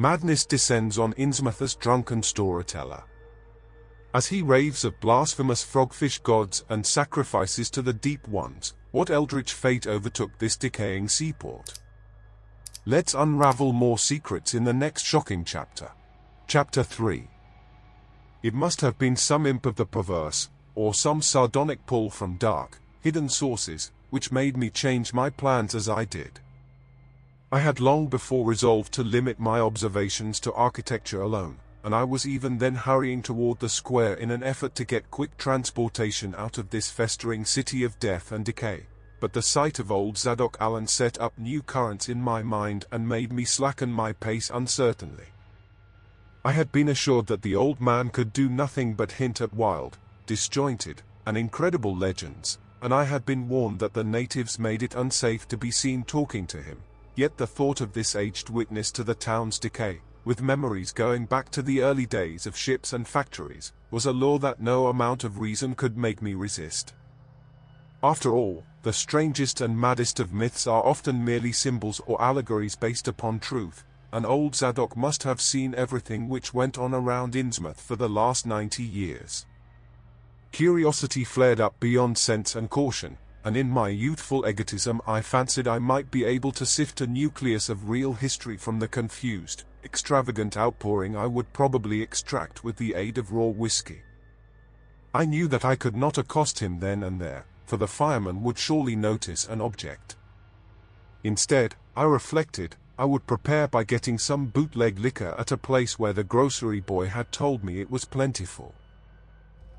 Madness descends on Innsmouth's drunken storyteller. As he raves of blasphemous frogfish gods and sacrifices to the deep ones, what eldritch fate overtook this decaying seaport? Let's unravel more secrets in the next shocking chapter. Chapter 3 It must have been some imp of the perverse, or some sardonic pull from dark, hidden sources, which made me change my plans as I did. I had long before resolved to limit my observations to architecture alone, and I was even then hurrying toward the square in an effort to get quick transportation out of this festering city of death and decay but the sight of old Zadok Allen set up new currents in my mind and made me slacken my pace uncertainly. I had been assured that the old man could do nothing but hint at wild, disjointed, and incredible legends, and I had been warned that the natives made it unsafe to be seen talking to him. Yet the thought of this aged witness to the town's decay, with memories going back to the early days of ships and factories, was a law that no amount of reason could make me resist. After all, the strangest and maddest of myths are often merely symbols or allegories based upon truth, and old Zadok must have seen everything which went on around Innsmouth for the last ninety years. Curiosity flared up beyond sense and caution, and in my youthful egotism I fancied I might be able to sift a nucleus of real history from the confused, extravagant outpouring I would probably extract with the aid of raw whiskey. I knew that I could not accost him then and there, for the fireman would surely notice an object. Instead, I reflected, I would prepare by getting some bootleg liquor at a place where the grocery boy had told me it was plentiful.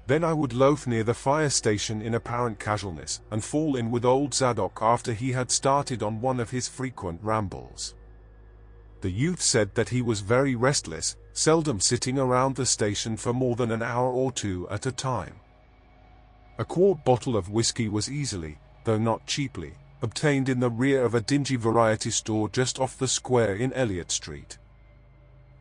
Then I would loaf near the fire station in apparent casualness and fall in with old Zadok after he had started on one of his frequent rambles. The youth said that he was very restless, seldom sitting around the station for more than an hour or two at a time. A quart bottle of whiskey was easily, though not cheaply, obtained in the rear of a dingy variety store just off the square in Eliot Street.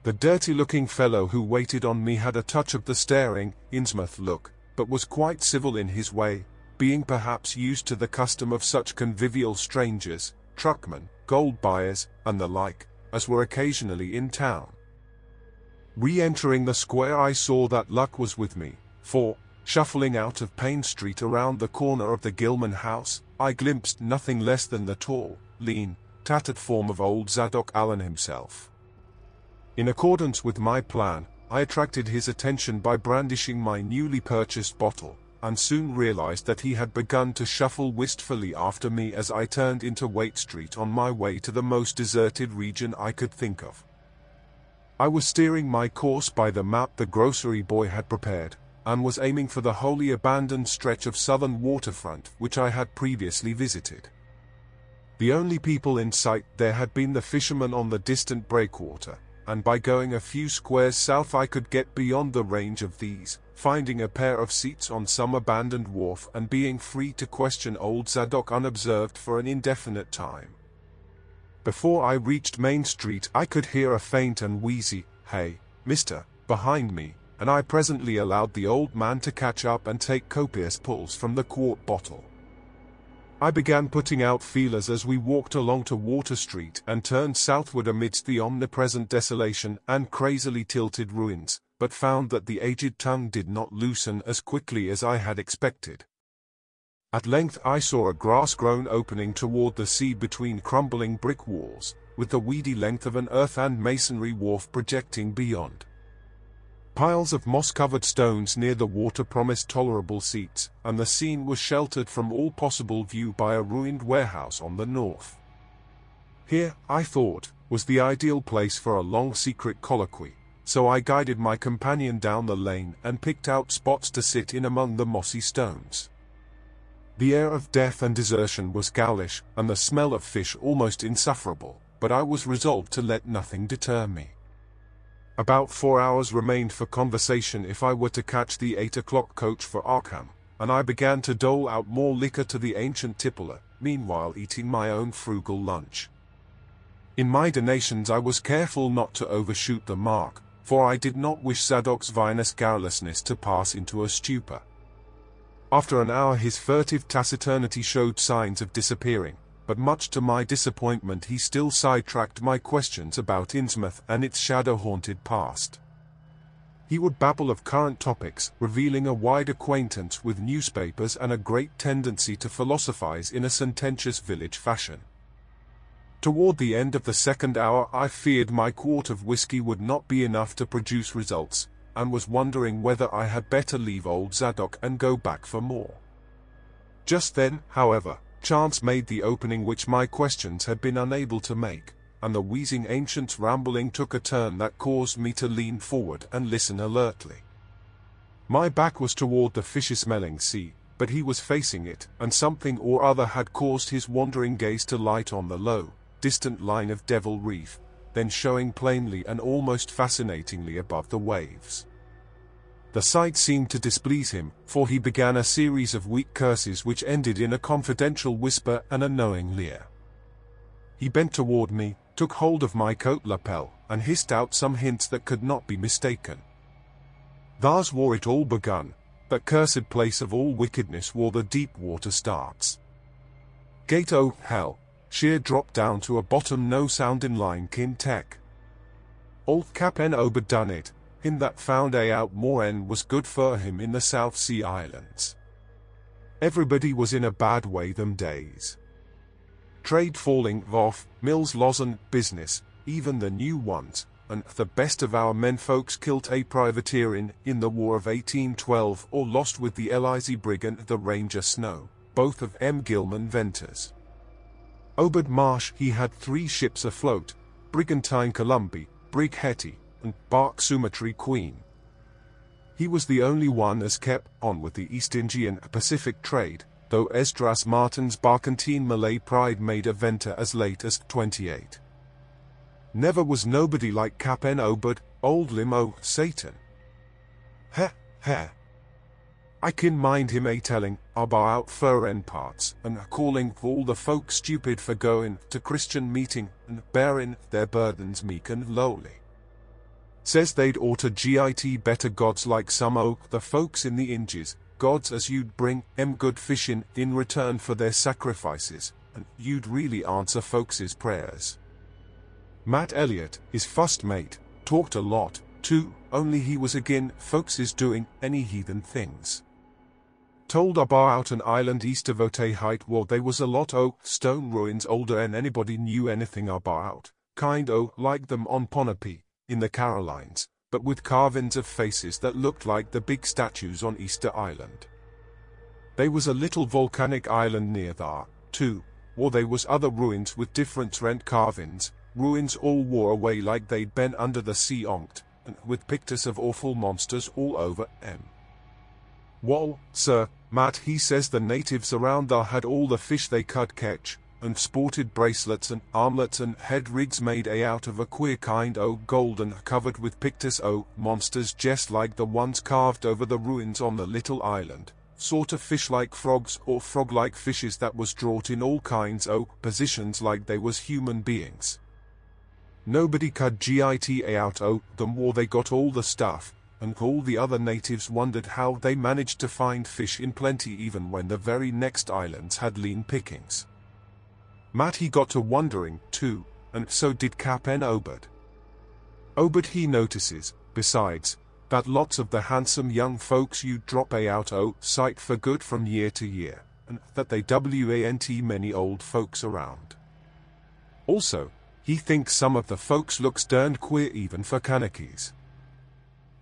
The dirty-looking fellow who waited on me had a touch of the staring, Innsmouth look, but was quite civil in his way, being perhaps used to the custom of such convivial strangers, truckmen, gold buyers, and the like, as were occasionally in town. Re-entering the square I saw that luck was with me, for, Shuffling out of Paine Street around the corner of the Gilman house, I glimpsed nothing less than the tall, lean, tattered form of old Zadok Allen himself. In accordance with my plan, I attracted his attention by brandishing my newly purchased bottle, and soon realized that he had begun to shuffle wistfully after me as I turned into Waite Street on my way to the most deserted region I could think of. I was steering my course by the map the grocery boy had prepared, and was aiming for the wholly abandoned stretch of southern waterfront which I had previously visited. The only people in sight there had been the fishermen on the distant breakwater, and by going a few squares south I could get beyond the range of these, finding a pair of seats on some abandoned wharf and being free to question old Zadok unobserved for an indefinite time. Before I reached Main Street I could hear a faint and wheezy, hey, mister, behind me, and I presently allowed the old man to catch up and take copious pulls from the quart bottle. I began putting out feelers as we walked along to Water Street and turned southward amidst the omnipresent desolation and crazily tilted ruins, but found that the aged tongue did not loosen as quickly as I had expected. At length I saw a grass-grown opening toward the sea between crumbling brick walls, with the weedy length of an earth and masonry wharf projecting beyond. Piles of moss-covered stones near the water promised tolerable seats, and the scene was sheltered from all possible view by a ruined warehouse on the north. Here, I thought, was the ideal place for a long secret colloquy, so I guided my companion down the lane and picked out spots to sit in among the mossy stones. The air of death and desertion was goulish, and the smell of fish almost insufferable, but I was resolved to let nothing deter me. About four hours remained for conversation if I were to catch the eight o'clock coach for Arkham, and I began to dole out more liquor to the ancient tippler, meanwhile eating my own frugal lunch. In my donations I was careful not to overshoot the mark, for I did not wish Zadok's vinous garrulousness to pass into a stupor. After an hour his furtive taciturnity showed signs of disappearing, but much to my disappointment he still sidetracked my questions about Innsmouth and its shadow-haunted past. He would babble of current topics, revealing a wide acquaintance with newspapers and a great tendency to philosophize in a sententious village fashion. Toward the end of the second hour I feared my quart of whiskey would not be enough to produce results, and was wondering whether I had better leave old Zadok and go back for more. Just then, however, chance made the opening which my questions had been unable to make and the wheezing ancient's rambling took a turn that caused me to lean forward and listen alertly. My back was toward the fishy-smelling sea, but he was facing it, and something or other had caused his wandering gaze to light on the low, distant line of Devil Reef, then showing plainly and almost fascinatingly above the waves. The sight seemed to displease him, for he began a series of weak curses which ended in a confidential whisper and a knowing leer. He bent toward me, took hold of my coat lapel, and hissed out some hints that could not be mistaken. Thus war it all begun, that cursed place of all wickedness where the deep water starts. Gate o' hell, sheer dropped down to a bottom no sound in line kin tech. Old Cap'n Obed done it, him that found out more en was good for him in the South Sea Islands. Everybody was in a bad way them days trade falling off, mills losing business, even the new ones, and the best of our men folks killed a privateer in, in the War of 1812 or lost with the Elizy brig and the Ranger Snow, both of M. Gilman Venters. Obed Marsh he had three ships afloat, Brigantine Columbia, Brig Hetty, and Bark Sumatry Queen. He was the only one as kept on with the East Indian Pacific trade, though Esdras Martin's Barkentine Malay Bride made a venter as late as 28. Never was nobody like Cap'n Obed, old limo, Satan. Heh, heh. I can mind him a telling about furren parts, and a calling all the folk stupid for going to Christian meeting, and bearing their burdens meek and lowly. Says they'd ought to git better gods like some o' the folks in the Inges, gods as you'd bring em good fishing in return for their sacrifices, and you'd really answer folks' prayers. Matt Eliot, his first mate, talked a lot, too, only he was again folks' doing any heathen things. Told about an island east of Otaheite where there was a lot o' stone ruins older than anybody knew anything about, kind o' like them on Ponape, in the Carolines, but with carvings of faces that looked like the big statues on Easter Island. There was a little volcanic island near there, too, or there was other ruins with different rent carvings, ruins all wore away like they'd been under the sea onct, and with pictures of awful monsters all over em. Wall, sir, Matt he says the natives around there had all the fish they could catch, and sported bracelets and armlets and head rigs made a out of a queer kind oh, o' gold and covered with pictures o' oh, monsters just like the ones carved over the ruins on the little island, sort of fish-like frogs or frog-like fishes that was draught in all kinds o' positions like they was human beings. Nobody could git a out o' them or they got all the stuff, and all the other natives wondered how they managed to find fish in plenty even when the very next islands had lean pickings. Matt he got to wondering, too, and so did Cap'n Obed. Obed he notices, besides, that lots of the handsome young folks you drop a out o sight for good from year to year, and that they want many old folks around. Also, he thinks some of the folks looks derned queer even for Kanakys.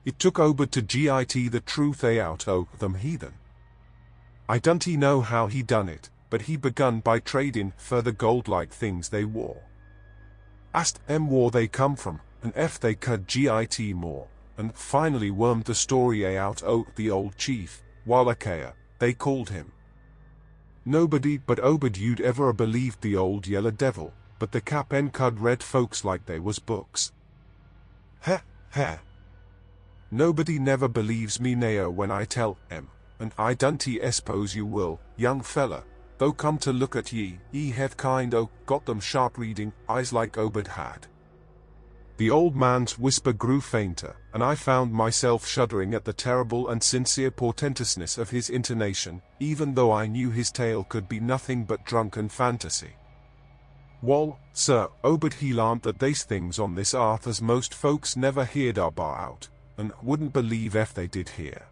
It took Obed to git the truth a out o them heathen. I don't he know how he done it, but he begun by trading for the gold-like things they wore. Asked em where they come from, and if they could git more, and finally wormed the story out o the old chief, Walakea, they called him. Nobody but Obed you'd ever believed the old yellow devil, but the cap en cud read folks like they was books. Heh, heh. Nobody never believes me now when I tell em, and I don't suppose you will, young fella, Though come to look at ye, ye have kind o' got them sharp reading eyes like Obed had. The old man's whisper grew fainter, and I found myself shuddering at the terrible and sincere portentousness of his intonation, even though I knew his tale could be nothing but drunken fantasy. Wall, sir, Obed he learned that these things on this earth as most folks never heerd are bar out, and wouldn't believe if they did hear.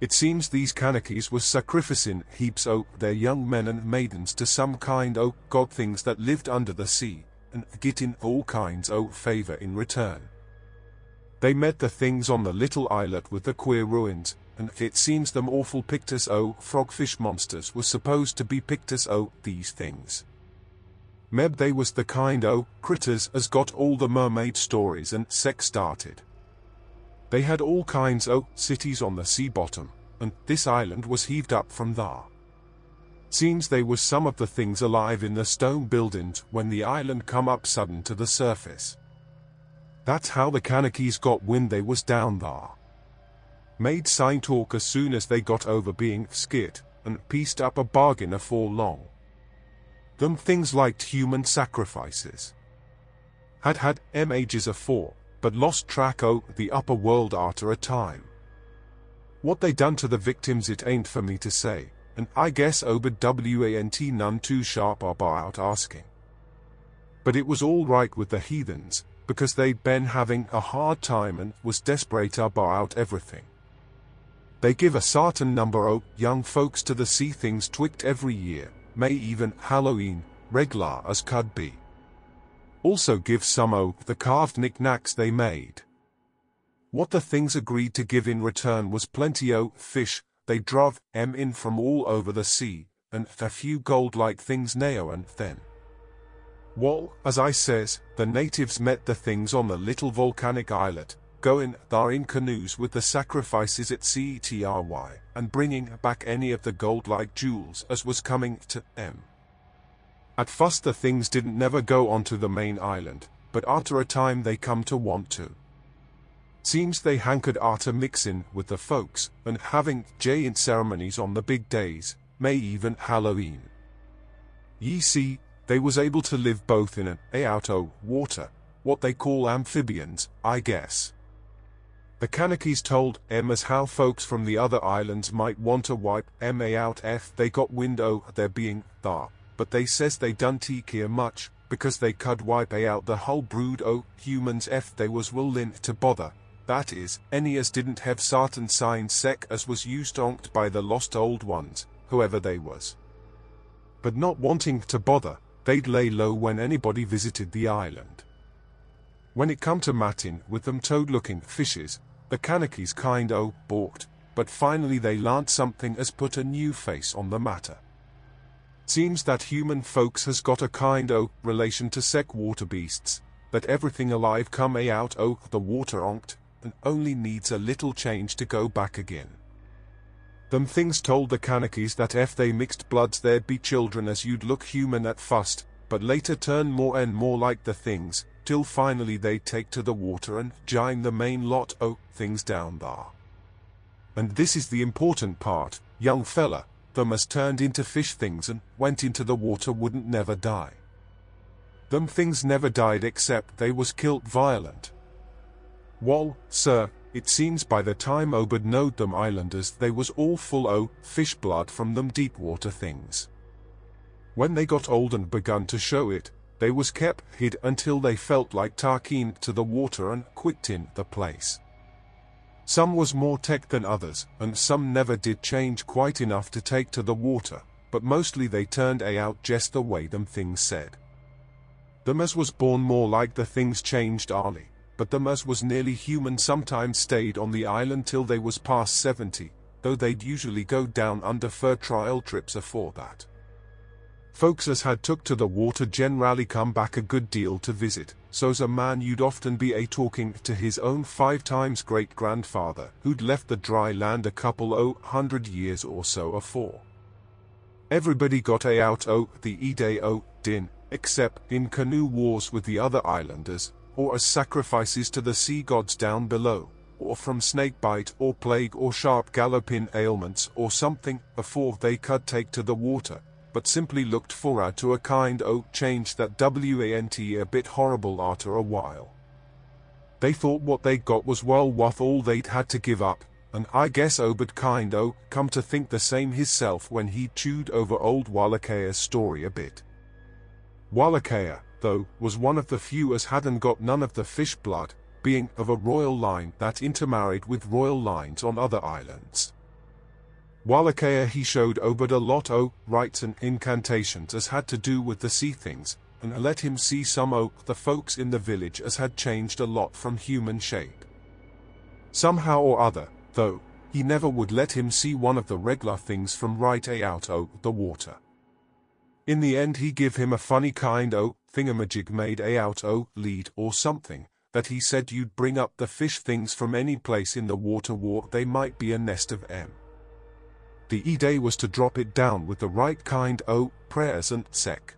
It seems these Kanakys was sacrificing heaps o' their young men and maidens to some kind o' god things that lived under the sea, and getting all kinds o' favor in return. They met the things on the little islet with the queer ruins, and it seems them awful pictures o' frogfish monsters was supposed to be pictures o' these things. Meb they was the kind o' critters as got all the mermaid stories and sex started. They had all kinds o' cities on the sea bottom, and this island was heaved up from there. Seems they was some of the things alive in the stone buildings when the island come up sudden to the surface. That's how the Kanakys got wind they was down there. Made sign talk as soon as they got over being skit, and pieced up a bargain afore long. Them things liked human sacrifices. Had had m ages afore, but lost track o' the upper world arter a time. What they done to the victims it ain't for me to say, and I guess oh, Obed WANT none too sharp about asking. But it was all right with the heathens, because they'd been having a hard time and was desperate about everything. They give a certain number o' young folks to the sea things twict every year, may even Halloween, reg'lar as could be. Also give some o' the carved knickknacks they made. What the things agreed to give in return was plenty o' fish, they drove em in from all over the sea, and a few gold-like things now and then. Well, as I says, the natives met the things on the little volcanic islet, going there in canoes with the sacrifices at CETRY, and bringing back any of the gold-like jewels as was coming to them. At first the things didn't never go onto the main island, but after a time they come to want to. Seems they hankered arter mixin' with the folks, and having giant ceremonies on the big days, may even Halloween. Ye see, they was able to live both in a out o water, what they call amphibians, I guess. The Kanakys told em as how folks from the other islands might want to wipe em out if they got wind o their being thar, but they says they don't care much, because they could wipe out the whole brood o humans if they was willin' to bother. That is, any as didn't have certain signs sec as was used onked by the lost old ones, whoever they was. But not wanting to bother, they'd lay low when anybody visited the island. When it come to Matin with them toad-looking fishes, the Kanakys kind o balked, but finally they learnt something as put a new face on the matter. Seems that human folks has got a kind o relation to sec water beasts, that everything alive come a out o the water onct, and only needs a little change to go back again. Them things told the Kanakys that if they mixed bloods there'd be children as you'd look human at first, but later turn more and more like the things, till finally they take to the water and join the main lot o' things down there. And this is the important part, young fella, them as turned into fish things and went into the water wouldn't never die. Them things never died except they was killed violent. Wall, sir, it seems by the time Obed knowed them islanders they was all full o' fish blood from them deep water things. When they got old and begun to show it, they was kept hid until they felt like tarkeen to the water and quit in the place. Some was more tech than others, and some never did change quite enough to take to the water, but mostly they turned a out just the way them things said. Them as was born more like the things changed early but them as was nearly human sometimes stayed on the island till they was past 70, though they'd usually go down under fur trial trips afore that. Folks as had took to the water generally come back a good deal to visit, so's a man you'd often be a talking to his own five times great grandfather who'd left the dry land a couple o hundred years or so afore. Everybody got a out o the e-day o oh, din, except in canoe wars with the other islanders, or as sacrifices to the sea gods down below, or from snake bite or plague or sharp galloping ailments or something before they could take to the water, but simply looked forward to a kind o change that want a bit horrible after a while. They thought what they got was well worth all they'd had to give up, and I guess Obed kind o come to think the same hisself when he chewed over old Walakea's story a bit. Walakea, though, was one of the few as hadn't got none of the fish blood, being of a royal line that intermarried with royal lines on other islands. Walakea he showed Obed a lot o' rites and incantations as had to do with the sea things, and let him see some o' the folks in the village as had changed a lot from human shape. Somehow or other, though, he never would let him see one of the reg'lar things from right a out o' the water. In the end he give him a funny kind o' thingamajig made a out o' lead or something, that he said you'd bring up the fish things from any place in the water war they might be a nest of M. The E-Day was to drop it down with the right kind o' prayers and sec.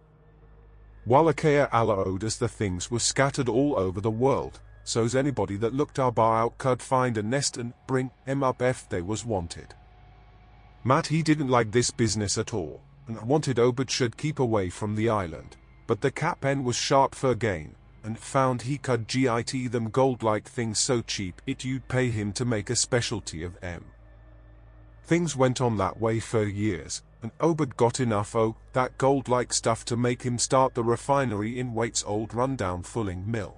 Walakea allowed as the things were scattered all over the world, so's anybody that looked our bar out could find a nest and bring 'em up if they was wanted. Matt he didn't like this business at all, and wanted Obed should keep away from the island, but the cap'n was sharp for gain, and found he could git them gold-like things so cheap it you'd pay him to make a specialty of em. Things went on that way for years, and Obed got enough o' that gold-like stuff to make him start the refinery in Waite's old rundown fulling mill.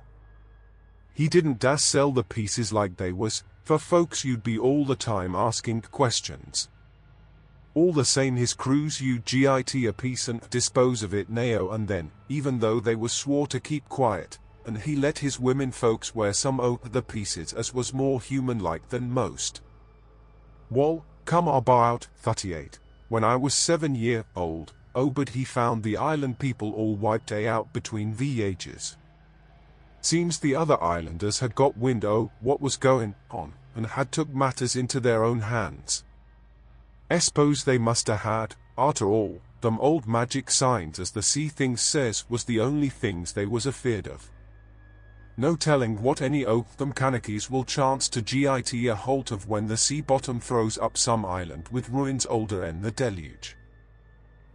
He didn't das sell the pieces like they was, for folks you'd be all the time asking questions. All the same his crews you'd git a piece and dispose of it now and then, even though they was swore to keep quiet, and he let his women folks wear some o' the pieces as was more human-like than most. Wall, come about 38, when I was seven year old, oh, Obed he found the island people all wiped a out between the ages. Seems the other islanders had got wind o' what was going on, and had took matters into their own hands. I suppose they must ha' had, arter all, them old magic signs as the sea things says was the only things they was afeard of. No telling what any o' them Kanakys will chance to git a halt of when the sea bottom throws up some island with ruins older en the deluge.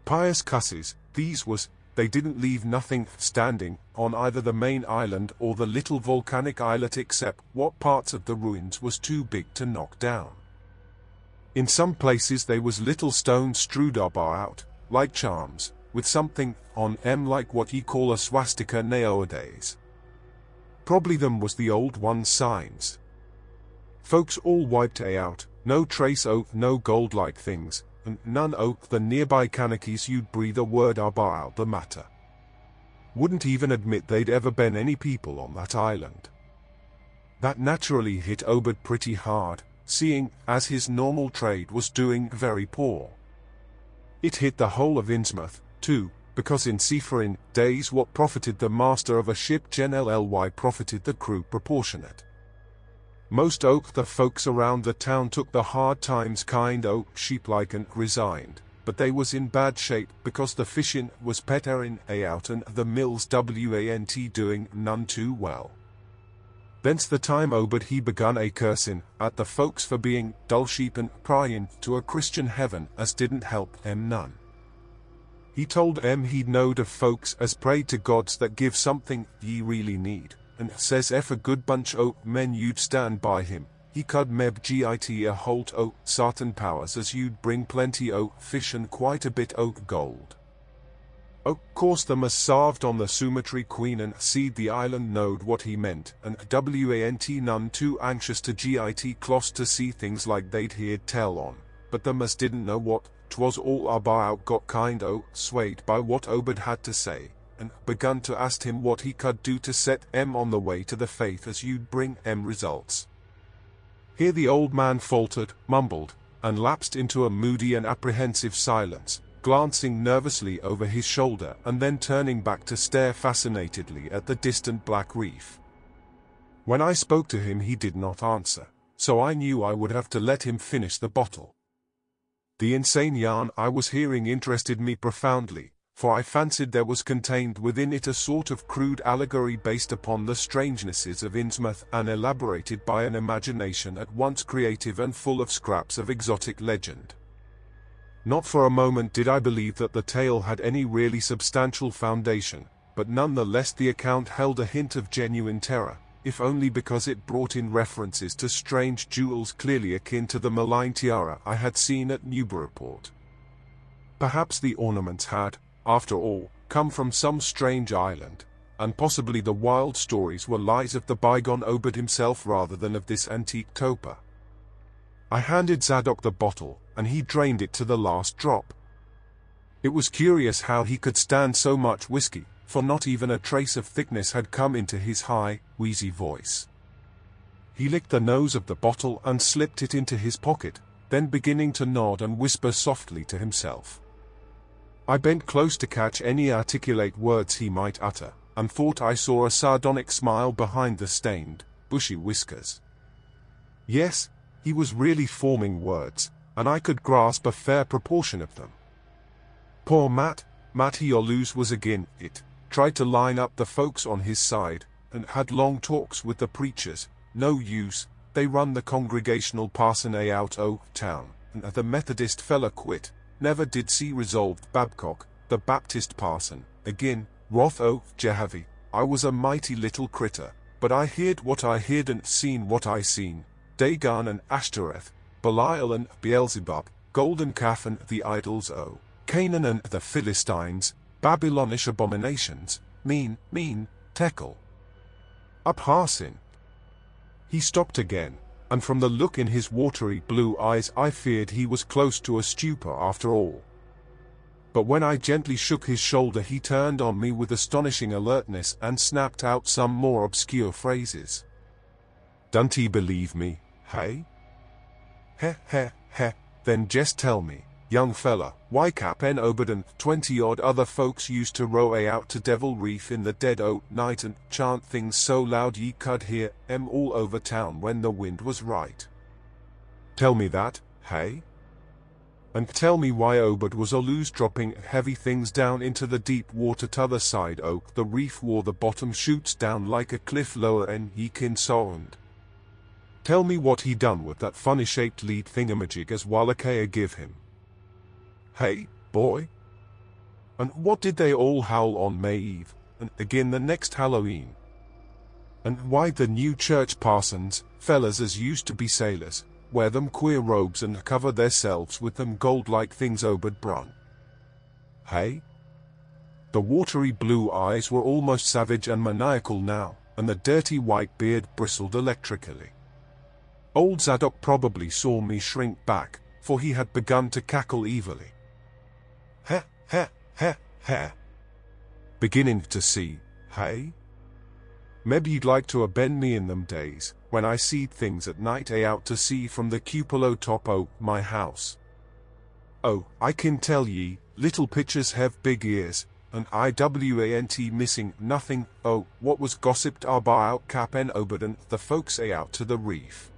Pious cusses, these was, they didn't leave nothing standing on either the main island or the little volcanic islet except what parts of the ruins was too big to knock down. In some places they was little stones strewed about, like charms, with something on em like what ye call a swastika nowadays. Probably them was the old one's signs. Folks all wiped a out, no trace o' no gold-like things, and none o' the nearby Kanakys you'd breathe a word about the matter. Wouldn't even admit they'd ever been any people on that island. That naturally hit Obed pretty hard, seeing as his normal trade was doing very poor. It hit the whole of Innsmouth, too, because in seafaring days what profited the master of a ship gen LLY profited the crew proportionate. Most oak the folks around the town took the hard times kind o' sheep-like and resigned, but they was in bad shape because the fishing was petterin a out and the mills WANT doing none too well. Thence the time Obed he begun a cursing at the folks for being dull sheep and pryin' to a Christian heaven as didn't help em none. He told em he'd knowed of folks as prayed to gods that give something ye really need, and says if a good bunch o' men you'd stand by him, he could meb git a holt o' sartin powers as you'd bring plenty o' fish and quite a bit o' gold. Of course the mas sarved on the Sumatra Queen and seed the island knowed what he meant, and WANT none too anxious to git close to see things like they'd heard tell on, but the mas didn't know what, twas all about got kind o' swayed by what Obed had to say, and begun to ask him what he could do to set em on the way to the faith as you'd bring em results. Here the old man faltered, mumbled, and lapsed into a moody and apprehensive silence, glancing nervously over his shoulder and then turning back to stare fascinatedly at the distant black reef. When I spoke to him he did not answer, so I knew I would have to let him finish the bottle. The insane yarn I was hearing interested me profoundly, for I fancied there was contained within it a sort of crude allegory based upon the strangenesses of Innsmouth and elaborated by an imagination at once creative and full of scraps of exotic legend. Not for a moment did I believe that the tale had any really substantial foundation, but nonetheless the account held a hint of genuine terror, if only because it brought in references to strange jewels clearly akin to the malign tiara I had seen at Newburyport. Perhaps the ornaments had, after all, come from some strange island, and possibly the wild stories were lies of the bygone Obed himself rather than of this antique toper. I handed Zadok the bottle, and he drained it to the last drop. It was curious how he could stand so much whiskey, for not even a trace of thickness had come into his high, wheezy voice. He licked the nose of the bottle and slipped it into his pocket, then beginning to nod and whisper softly to himself. I bent close to catch any articulate words he might utter, and thought I saw a sardonic smile behind the stained, bushy whiskers. Yes, he was really forming words, and I could grasp a fair proportion of them. Poor Matt, Matty Oluse was again it, tried to line up the folks on his side, and had long talks with the preachers, no use, they run the congregational parson a out o' town, and the Methodist fella quit, never did see resolved Babcock, the Baptist parson, again, Roth o' Jehovy, I was a mighty little critter, but I heard what I heard and seen what I seen, Dagon and Ashtoreth, Belial and Beelzebub, golden calf and the idols o' Canaan and the Philistines, Babylonish abominations, mene, mene, tekel. Upharsin. He stopped again, and from the look in his watery blue eyes I feared he was close to a stupor after all but when I gently shook his shoulder he turned on me with astonishing alertness and snapped out some more obscure phrases. Don't he believe me, hey? Heh heh heh, then just tell me, young fella, Obed and twenty-odd other folks used to row a out to Devil Reef in the dead o' night and chant things so loud ye could hear em all over town when the wind was right. Tell me that, hey? and tell me why Obed was always dropping heavy things down into the deep water t'other side oak the reef where the bottom shoots down like a cliff lower and ye kin sound. Tell me what he done with that funny-shaped lead thingamajig as Walakea give him. Hey, boy? And what did they all howl on May Eve, and again the next Halloween? And why the new church parsons, fellas as used to be sailors, wear them queer robes and cover theirselves with them gold-like things Obed Brun. Hey? The watery blue eyes were almost savage and maniacal now, and the dirty white beard bristled electrically. Old Zadok probably saw me shrink back, for he had begun to cackle evilly. Heh, heh, heh, heh. Beginning to see, hey? Maybe you'd like to abend me in them days, when I seed things at night a out to sea from the cupola top o' my house. Oh, I can tell ye, little pitchers have big ears, and IWANT missing nothing, oh, what was gossiped about out Cap and Oberdon, the folks a out to the reef.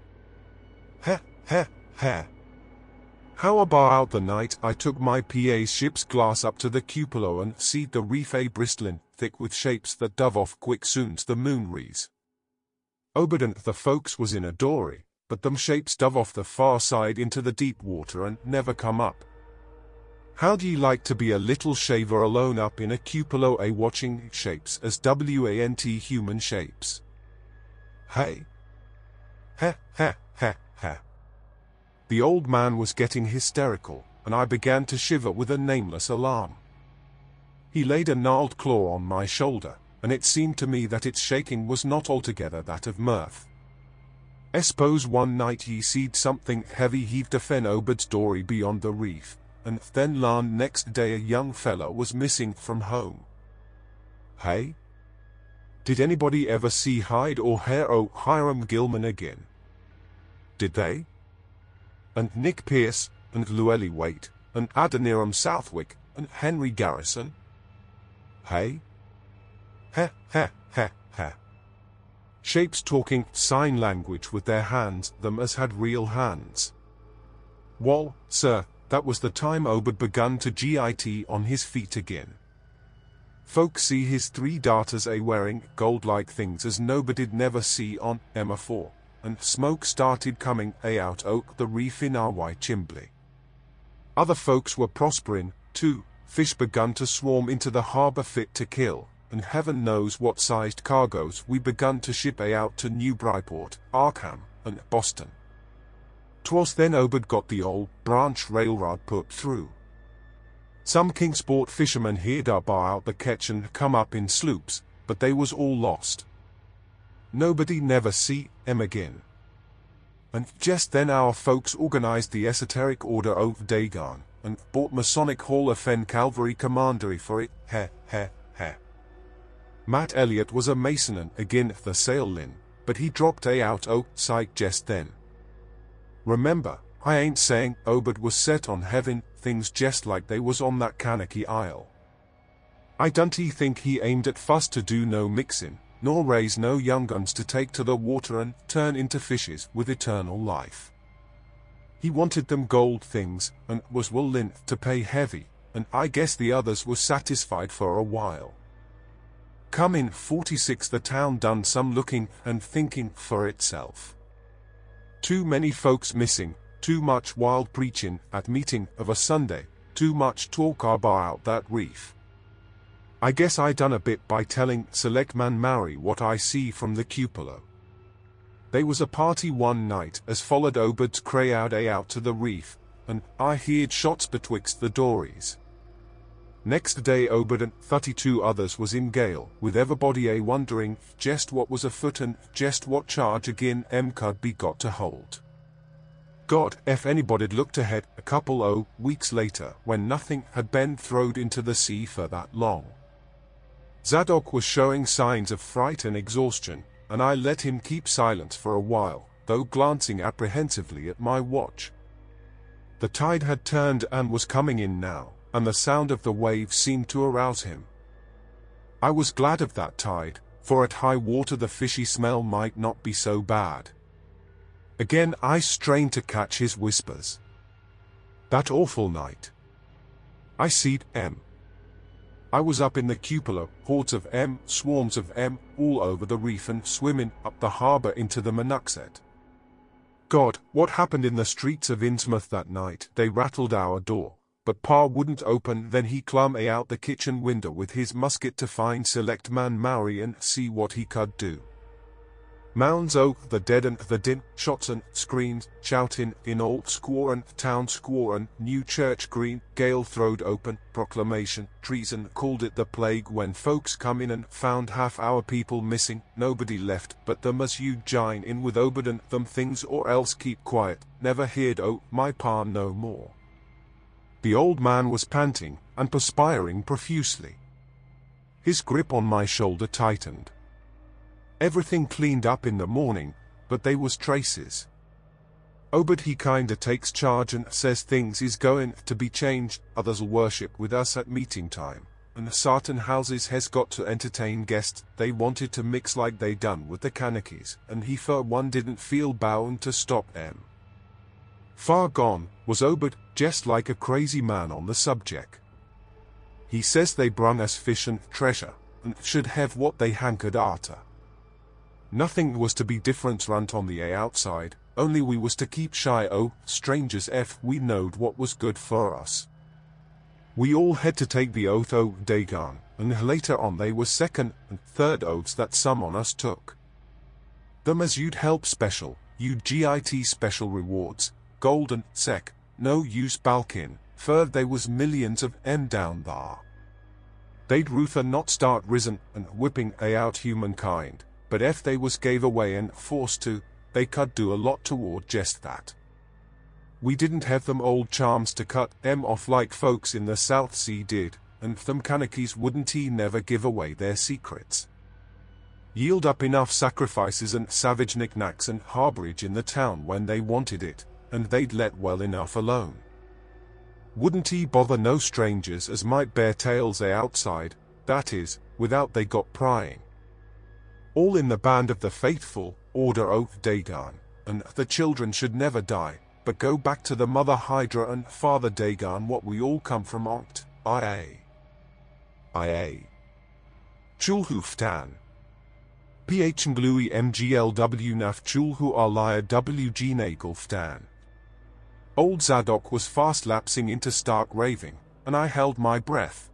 Heh, heh, heh. How about the night I took my PA's ship's glass up to the cupola and seed the reef a bristling, thick with shapes that dove off quick soon's the moon rees. Obedient the folks was in a dory, but them shapes dove off the far side into the deep water and never come up. How'd ye like to be a little shaver alone up in a cupola a watching shapes as WANT human shapes? Hey? Heh heh heh heh. The old man was getting hysterical, and I began to shiver with a nameless alarm. He laid a gnarled claw on my shoulder, and it seemed to me that its shaking was not altogether that of mirth. I suppose one night ye seed something heavy heaved a fen Obed's dory beyond the reef, and then larn next day a young fellow was missing from home. Hey? Did anybody ever see Hyde or o' Hiram Gilman again? Did they? And Nick Pierce, and Llewellyn Waite, and Adoniram Southwick, and Henry Garrison? Hey? Heh, heh, heh, heh. Shapes talking sign language with their hands, them as had real hands. Wall, sir, that was the time Obed begun to git on his feet again. Folk see his three darters a wearing gold-like things as nobody'd never see on Emma 4, and smoke started coming a out oak the reef in our white chimbly. Other folks were prospering, too, fish begun to swarm into the harbour fit to kill, and heaven knows what sized cargoes we begun to ship a out to Newb'ryport, Arkham, and Boston. Twas then Obed got the old branch railroad put through. Some Kingsport fishermen heard our bar out the ketch and come up in sloops, but they was all lost. Nobody never see em again. And just then our folks organized the Esoteric Order of Dagon, and bought Masonic Hall of Fen Calvary Commandery for it, heh, heh, heh. Matt Eliot was a Mason and again the sail lin, but he dropped a out oh, sight just then. Remember, I ain't saying Obed was set on heaven, things just like they was on that Kanaky Isle. I don't think he aimed at fuss to do no mixing, nor raise no young guns to take to the water and turn into fishes with eternal life. He wanted them gold things, and was willing to pay heavy, and I guess the others was satisfied for a while. Come in 46 the town done some looking and thinking for itself. Too many folks missing, too much wild preaching at meeting of a Sunday, too much talk about that reef. I guess I done a bit by telling Select Man Mowry what I see from the cupola. They was a party one night as followed Obed's crowd a out to the reef, and I heard shots betwixt the dories. Next day Obed and 32 others was in gale, with everybody a wondering just what was afoot and just what charge again M could be got to hold. God, if anybody'd looked ahead a couple o weeks later when nothing had been throwed into the sea for that long. Zadok was showing signs of fright and exhaustion, and I let him keep silence for a while, though glancing apprehensively at my watch. The tide had turned and was coming in now, and the sound of the waves seemed to arouse him. I was glad of that tide, for at high water the fishy smell might not be so bad. Again I strained to catch his whispers. That awful night. I seed M. I was up in the cupola, hordes of M, swarms of M, all over the reef and swimming up the harbour into the Manuxet. God, what happened in the streets of Innsmouth that night? They rattled our door, but Pa wouldn't open then he clum a out the kitchen window with his musket to find select man Mowry and see what he could do. Mounds oak the dead and the din, shots and screams, shouting in old square and town square and new church green, gale throwed open, proclamation, treason called it the plague when folks come in and found half our people missing, nobody left but them as you jine in with Obed and them things or else keep quiet, never heard oh my pa no more. The old man was panting and perspiring profusely. His grip on my shoulder tightened. Everything cleaned up in the morning, but they was traces. But he kinda takes charge and says things is going to be changed, others'll worship with us at meeting time, and certain houses has got to entertain guests they wanted to mix like they done with the Kanakys, and he for one didn't feel bound to stop them. Far gone, was Obed, just like a crazy man on the subject. He says they brung us fish and treasure, and should have what they hankered arter. Nothing was to be different runt on the A outside, only we was to keep shy o, strangers if we knowed what was good for us. We all had to take the oath o Dagon, and later on they was second and third oaths that some on us took. Them as you'd help special, you GIT special rewards, golden, sec, no use Balkin, third they was millions of M down thar. They'd ruther not start risen and whipping a out humankind, but if they was gave away and forced to, they could do a lot toward just that. We didn't have them old charms to cut them off like folks in the South Sea did, and them Kanakys wouldn't he never give away their secrets. Yield up enough sacrifices and savage knickknacks and harborage in the town when they wanted it, and they'd let well enough alone. Wouldn't he bother no strangers as might bear tales they outside, that is, without they got prying all in the band of the faithful, order of Dagon, and the children should never die, but go back to the mother Hydra and father Dagon what we all come from Oct, IA. IA. Cthulhu fhtagn. PH Nglui MGLW Naf Cthulhu R'lyeh WG Nagelftan. Old Zadok was fast lapsing into stark raving, and I held my breath.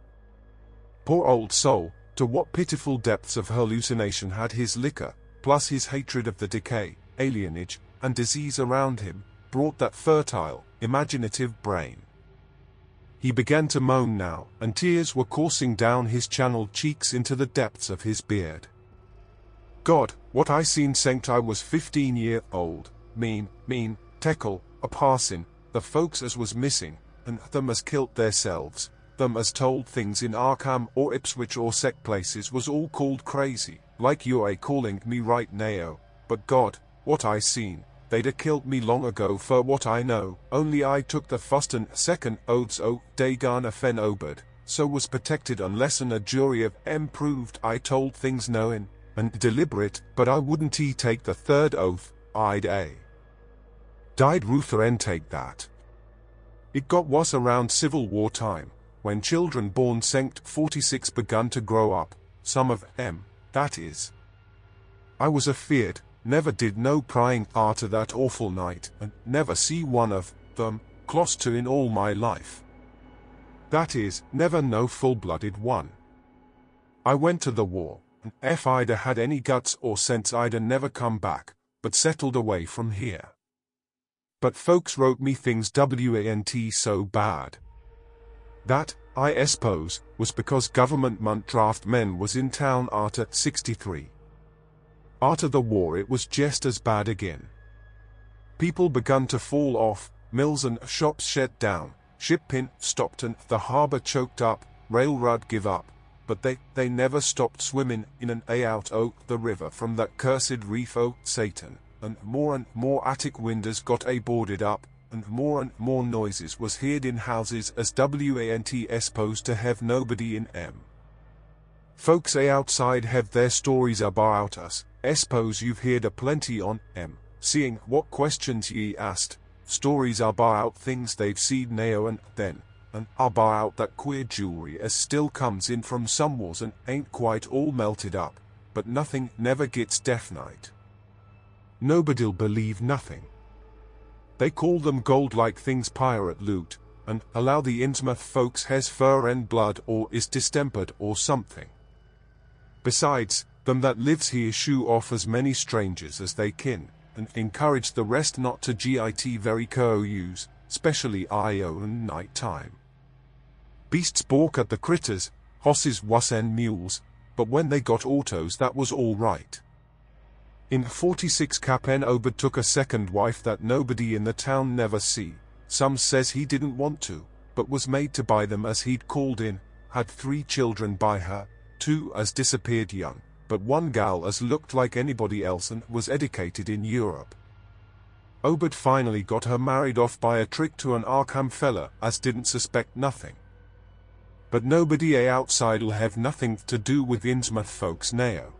Poor old soul, to what pitiful depths of hallucination had his liquor, plus his hatred of the decay, alienage, and disease around him, brought that fertile, imaginative brain. He began to moan now, and tears were coursing down his channeled cheeks into the depths of his beard. God, what I seen sanct I was fifteen year old, mene, mene, tekel, a parson, the folks as was missing, and them as killed theirselves, them as told things in Arkham or Ipswich or sec places was all called crazy, like you a calling me right now, but God, what I seen, they'd a killed me long ago for what I know, only I took the first and second oaths o Dagon fen Obed, so was protected unless an a jury of M proved. I told things knowing, and deliberate, but I wouldn't e take the third oath, I'd a. Died Ruther and take that. It got was around Civil War time, when children born Sanct 46 begun to grow up, some of them, that is. I was afeard, never did no prying arter that awful night, and never see one of them, close to in all my life. That is, never no full-blooded one. I went to the war, and if I'd a had any guts or sense I'd a never come back, but settled away from here. But folks wrote me things WANT so bad. That, I suppose, was because government munt draft men was in town arter 63. After the war it was just as bad again. People begun to fall off, mills and shops shut down, shipping stopped and the harbour choked up, railroad give up, but they, they never stopped swimming in and a out o the river from that cursed reef o Satan, and more and more attic windows got a boarded up, and more and more noises was heard in houses as WANT supposed to have nobody in M. Folks a outside have their stories about us, Espose you've heard a plenty on M, seeing what questions ye asked, stories about things they've seen now and then, and about that queer jewelry as still comes in from some wars and ain't quite all melted up, but nothing never gets definite. Nobody'll believe nothing. They call them gold-like things pirate loot, and allow the Innsmouth folks has fur and blood or is distempered or something. Besides, them that lives here shoo off as many strangers as they kin, and encourage the rest not to git very use, specially IO and night time. Beasts balk at the critters, hosses was and mules, but when they got autos that was all right. In 46 Cap'n Obed took a second wife that nobody in the town never see, some says he didn't want to, but was made to buy them as he'd called in, had three children by her, two as disappeared young, but one gal as looked like anybody else and was educated in Europe. Obed finally got her married off by a trick to an Arkham fella as didn't suspect nothing. But nobody a outside'll have nothing to do with Innsmouth folks now.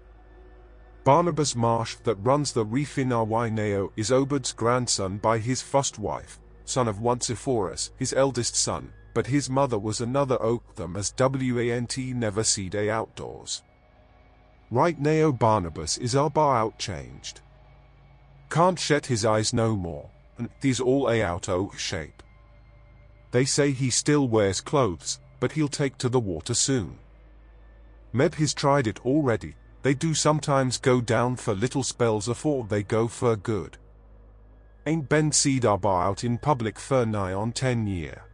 Barnabas Marsh that runs the reef in Nao is Obed's grandson by his first wife, son of Onesiphorus, his eldest son, but his mother was another oak them as WANT never see day outdoors. Right now Barnabas is our bar out changed. Can't shut his eyes no more, and he's all a out o shape. They say he still wears clothes, but he'll take to the water soon. Meb has tried it already, they do sometimes go down for little spells afore they go for good. Ain't Ben seed our bar out in public for nigh on ten year.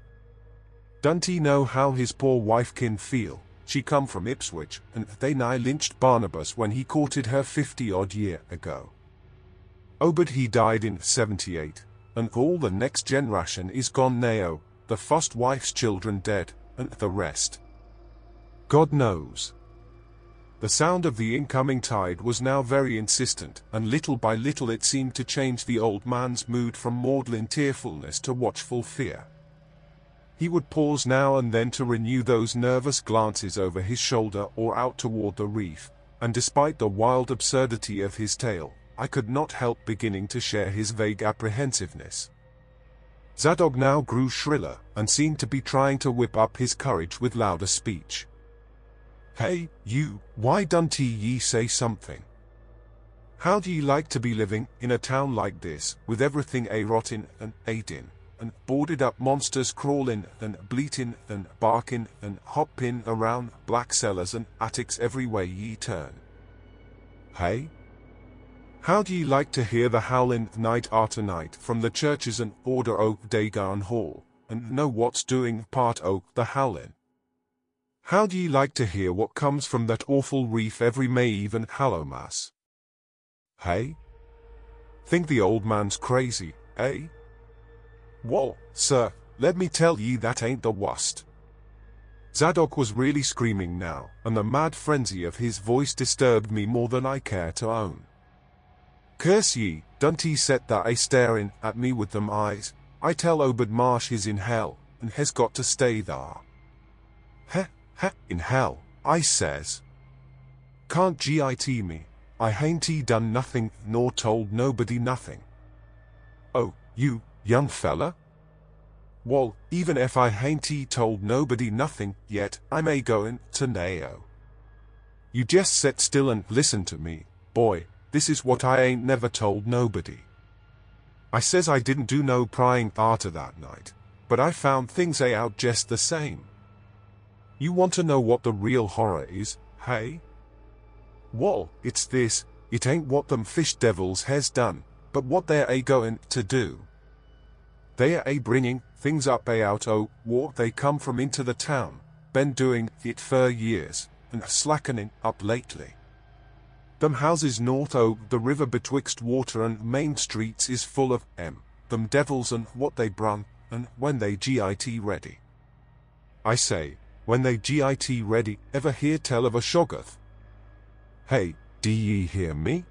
Don't he know how his poor wife can feel, she come from Ipswich, and they nigh lynched Barnabas when he courted her fifty-odd year ago. Obed he died in 78, and all the next generation is gone now, the first wife's children dead, and the rest. God knows. The sound of the incoming tide was now very insistent, and little by little it seemed to change the old man's mood from maudlin tearfulness to watchful fear. He would pause now and then to renew those nervous glances over his shoulder or out toward the reef, and despite the wild absurdity of his tale, I could not help beginning to share his vague apprehensiveness. Zadok now grew shriller, and seemed to be trying to whip up his courage with louder speech. Hey, you, why don't ye say something? How do ye like to be living in a town like this, with everything a rotting and a din? and boarded up monsters crawling and bleating and barking and hopping around black cellars and attics every way ye turn. Hey? How do ye like to hear the howling night after night from the churches and order oak Dagon Hall, and know what's doing part o' the howlin'. How'd ye like to hear what comes from that awful reef every May Eve and Hallowmas? Hey? Think the old man's crazy, eh? Wall, sir, let me tell ye that ain't the worst. Zadok was really screaming now, and the mad frenzy of his voice disturbed me more than I care to own. Curse ye, don't he set that a staring at me with them eyes? I tell Obed Marsh he's in hell, and has got to stay there. Heh, in hell, I says. Can't git me, I hain't he done nothing, nor told nobody nothing. Oh, you, young fella? Well, even if I hain't he told nobody nothing yet, I may go in to Nao. You just sit still and listen to me, boy, this is what I ain't never told nobody. I says I didn't do no prying arter that night, but I found things a out just the same. You want to know what the real horror is, hey? Well, it's this, it ain't what them fish devils has done, but what they're a going to do. They are a bringing things up a out o war they come from into the town, been doing it for years, and slackening up lately. Them houses north o the river betwixt water and main streets is full of em, them devils and what they brung, and when they git ready. I say, when they git ready, ever hear tell of a shoggoth? Hey, do ye hear me?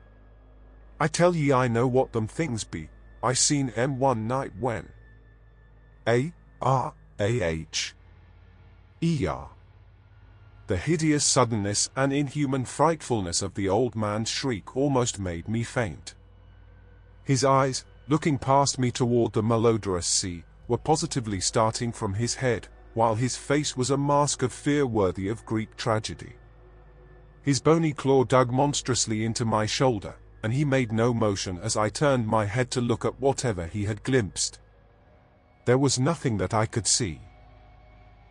I tell ye I know what them things be, I seen em one night when. A R A H E R. The hideous suddenness and inhuman frightfulness of the old man's shriek almost made me faint. His eyes, looking past me toward the malodorous sea, were positively starting from his head, while his face was a mask of fear worthy of Greek tragedy. His bony claw dug monstrously into my shoulder, and he made no motion as I turned my head to look at whatever he had glimpsed. There was nothing that I could see.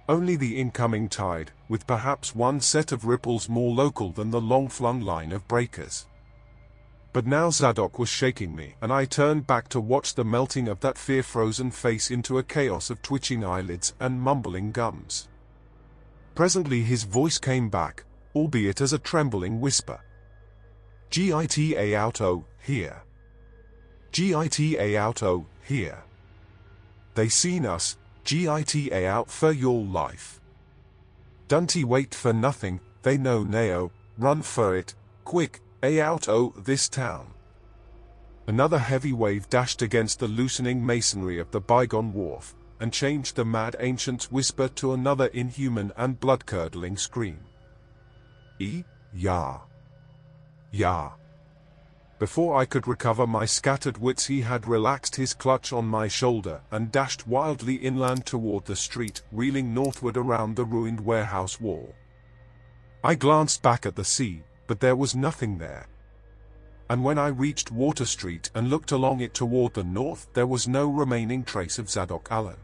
Only the incoming tide, with perhaps one set of ripples more local than the long-flung line of breakers. But now Zadok was shaking me, and I turned back to watch the melting of that fear-frozen face into a chaos of twitching eyelids and mumbling gums. Presently his voice came back, albeit as a trembling whisper. Gita out o, here. Gita out o, here. They seen us, GITA out for your life. Dunty wait for nothing, they know Nao, run for it, quick, a o oh, this town. Another heavy wave dashed against the loosening masonry of the bygone wharf, and changed the mad ancient's whisper to another inhuman and blood-curdling scream. E, ya. Ya. Before I could recover my scattered wits he had relaxed his clutch on my shoulder and dashed wildly inland toward the street, reeling northward around the ruined warehouse wall. I glanced back at the sea, but there was nothing there. And when I reached Water Street and looked along it toward the north, there was no remaining trace of Zadok Allen.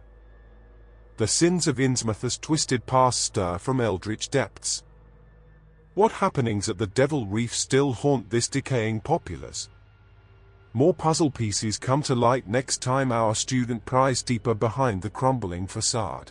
The sins of Innsmouth's twisted past stir from eldritch depths. What happenings at the Devil Reef still haunt this decaying populace? More puzzle pieces come to light next time our student pries deeper behind the crumbling facade.